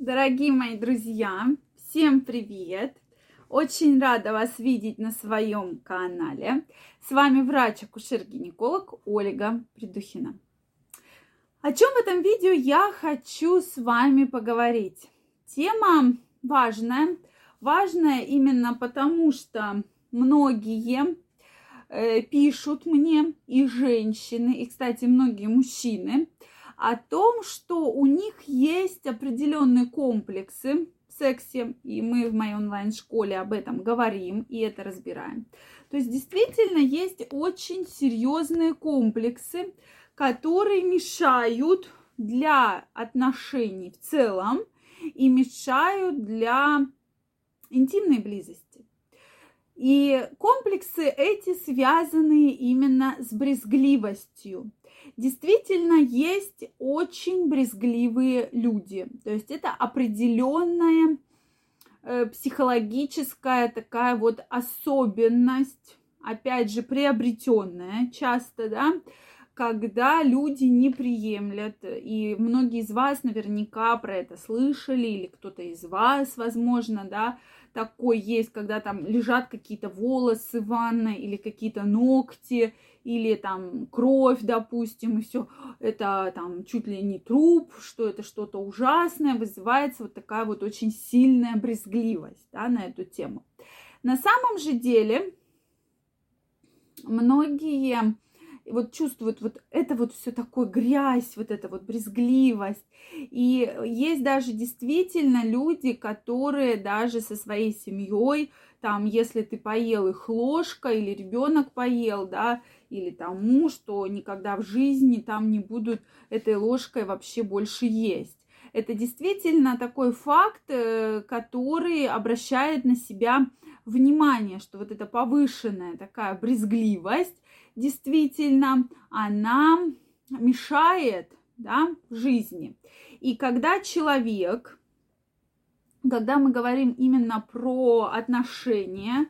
Дорогие мои друзья, всем привет! Очень рада вас видеть на своем канале. С вами врач-акушер-гинеколог Ольга Придухина. О чем в этом видео я хочу с вами поговорить? Тема важная. Важная именно потому, что многие э, пишут мне, и женщины, и, кстати, многие мужчины, о том, что у них есть определенные комплексы в сексе, и мы в моей онлайн-школе об этом говорим и это разбираем. То есть действительно есть очень серьезные комплексы, которые мешают для отношений в целом и мешают для интимной близости. И комплексы эти связаны именно с брезгливостью. Действительно, есть очень брезгливые люди. То есть это определенная э, психологическая такая вот особенность, опять же, приобретенная часто, да, когда люди не приемлят, и многие из вас наверняка про это слышали, или кто-то из вас, возможно, да, такой есть, когда там лежат какие-то волосы в ванной, или какие-то ногти, или там кровь, допустим, и все это там чуть ли не труп, что это что-то ужасное, вызывается вот такая вот очень сильная брезгливость, да, на эту тему. На самом же деле многие вот чувствуют вот это вот все такое грязь, вот эта вот брезгливость. И есть даже действительно люди, которые даже со своей семьей, там, если ты поел их ложкой или ребенок поел, да, или там муж, то никогда в жизни там не будут этой ложкой вообще больше есть. Это действительно такой факт, э, который обращает на себя внимание, что вот эта повышенная такая брезгливость, действительно, она мешает да, жизни. И когда человек, когда мы говорим именно про отношения,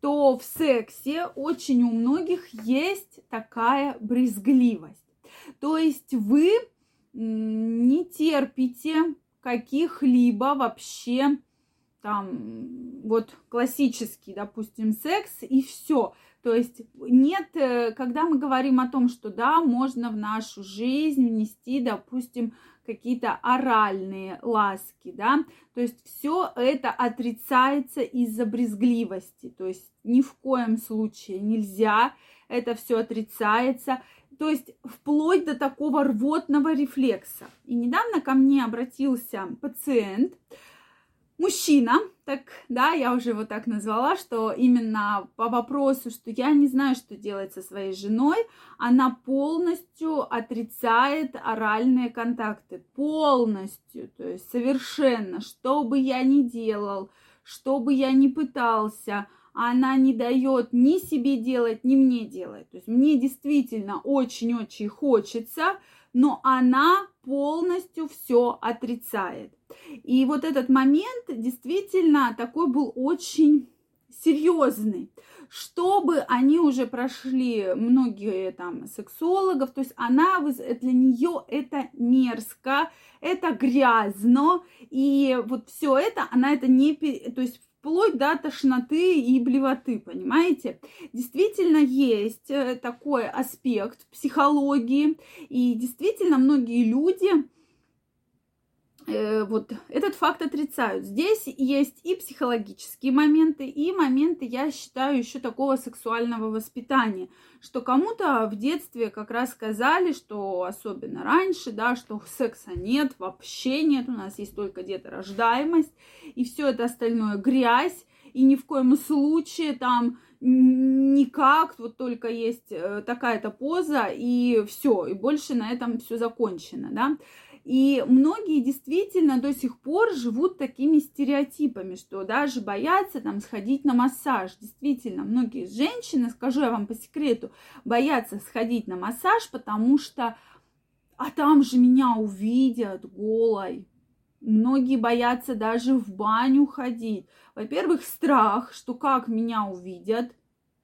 то в сексе очень у многих есть такая брезгливость. То есть вы не терпите каких-либо вообще там вот классический, допустим, секс и все. То есть нет, э, когда мы говорим о том, что да, можно в нашу жизнь внести, допустим, какие-то оральные ласки, да, то есть все это отрицается из-за брезгливости, то есть ни в коем случае нельзя, это все отрицается, то есть вплоть до такого рвотного рефлекса. И недавно ко мне обратился пациент, мужчина, так, да, я уже его так назвала, что именно по вопросу, что я не знаю, что делать со своей женой, она полностью отрицает оральные контакты, полностью, то есть совершенно, что бы я ни делал, что бы я ни пытался, она не дает ни себе делать, ни мне делать. То есть мне действительно очень-очень хочется, но она полностью все отрицает. И вот этот момент действительно такой был очень серьезный, чтобы они уже прошли многие там сексологов, то есть она для нее это мерзко, это грязно, и вот все это она это не, то есть вплоть до тошноты и блевоты, понимаете? Действительно есть э, такой аспект психологии, и действительно многие люди вот этот факт отрицают. Здесь есть и психологические моменты, и моменты, я считаю, еще такого сексуального воспитания, что кому-то в детстве как раз сказали, что особенно раньше, да, что секса нет, вообще нет, у нас есть только деторождаемость, и все это остальное грязь, и ни в коем случае там никак, вот только есть э, такая-то поза, и все, и больше на этом все закончено, да. И многие действительно до сих пор живут такими стереотипами, что даже боятся там сходить на массаж. Действительно, многие женщины, скажу я вам по секрету, боятся сходить на массаж, потому что а там же меня увидят голой. Многие боятся даже в баню ходить. Во-первых, страх, что как меня увидят.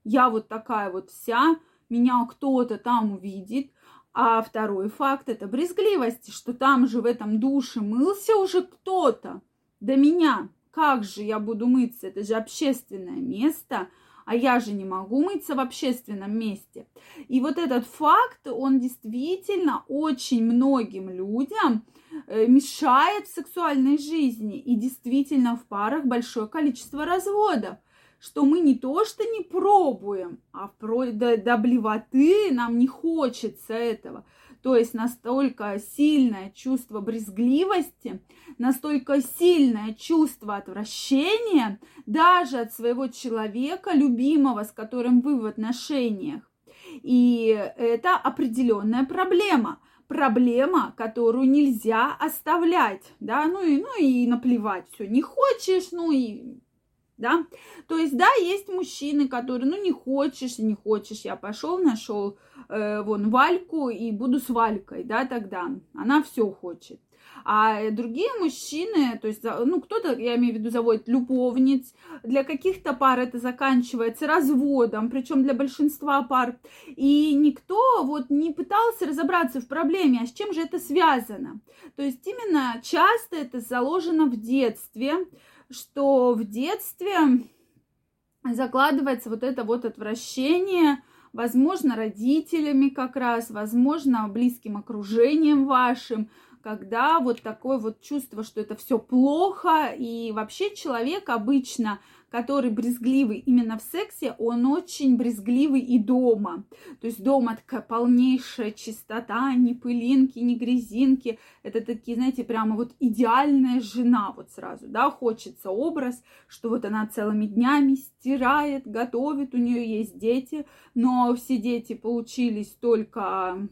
Я вот такая вот вся, меня кто-то там увидит. А второй факт это брезгливость, что там же в этом душе мылся уже кто-то до меня. Как же я буду мыться? Это же общественное место а я же не могу мыться в общественном месте. И вот этот факт, он действительно очень многим людям э, мешает в сексуальной жизни. И действительно в парах большое количество разводов что мы не то что не пробуем, а вплоть до, до блевоты нам не хочется этого. То есть настолько сильное чувство брезгливости, настолько сильное чувство отвращения даже от своего человека, любимого, с которым вы в отношениях. И это определенная проблема проблема, которую нельзя оставлять, да, ну и, ну и наплевать, все, не хочешь, ну и да. То есть, да, есть мужчины, которые, ну, не хочешь, не хочешь, я пошел, нашел э, вон Вальку и буду с Валькой, да, тогда она все хочет. А другие мужчины, то есть, ну, кто-то, я имею в виду, заводит любовниц, для каких-то пар это заканчивается разводом, причем для большинства пар. И никто вот не пытался разобраться в проблеме, а с чем же это связано. То есть именно часто это заложено в детстве, что в детстве закладывается вот это вот отвращение, возможно, родителями как раз, возможно, близким окружением вашим, когда вот такое вот чувство, что это все плохо, и вообще человек обычно который брезгливый именно в сексе, он очень брезгливый и дома. То есть дома такая полнейшая чистота, ни пылинки, ни грязинки. Это такие, знаете, прямо вот идеальная жена вот сразу, да, хочется образ, что вот она целыми днями стирает, готовит, у нее есть дети, но все дети получились только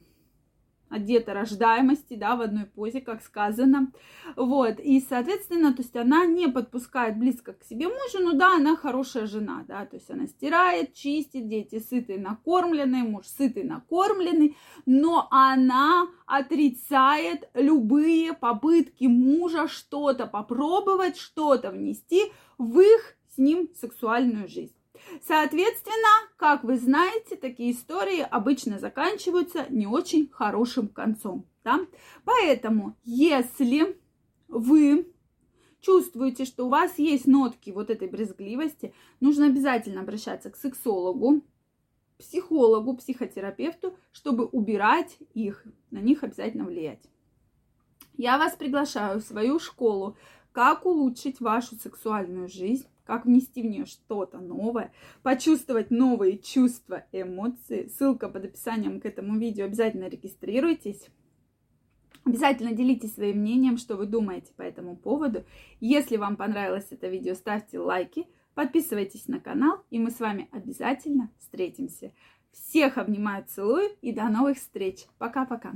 от деторождаемости, да, в одной позе, как сказано. Вот, и, соответственно, то есть она не подпускает близко к себе мужа, но да, она хорошая жена, да, то есть она стирает, чистит, дети сытые, накормленные, муж сытый, накормленный, но она отрицает любые попытки мужа что-то попробовать, что-то внести в их с ним сексуальную жизнь. Соответственно, как вы знаете, такие истории обычно заканчиваются не очень хорошим концом. Да? Поэтому, если вы чувствуете, что у вас есть нотки вот этой брезгливости, нужно обязательно обращаться к сексологу, психологу, психотерапевту, чтобы убирать их, на них обязательно влиять. Я вас приглашаю в свою школу «Как улучшить вашу сексуальную жизнь» как внести в нее что-то новое, почувствовать новые чувства, эмоции. Ссылка под описанием к этому видео. Обязательно регистрируйтесь. Обязательно делитесь своим мнением, что вы думаете по этому поводу. Если вам понравилось это видео, ставьте лайки, подписывайтесь на канал, и мы с вами обязательно встретимся. Всех обнимаю, целую и до новых встреч. Пока-пока.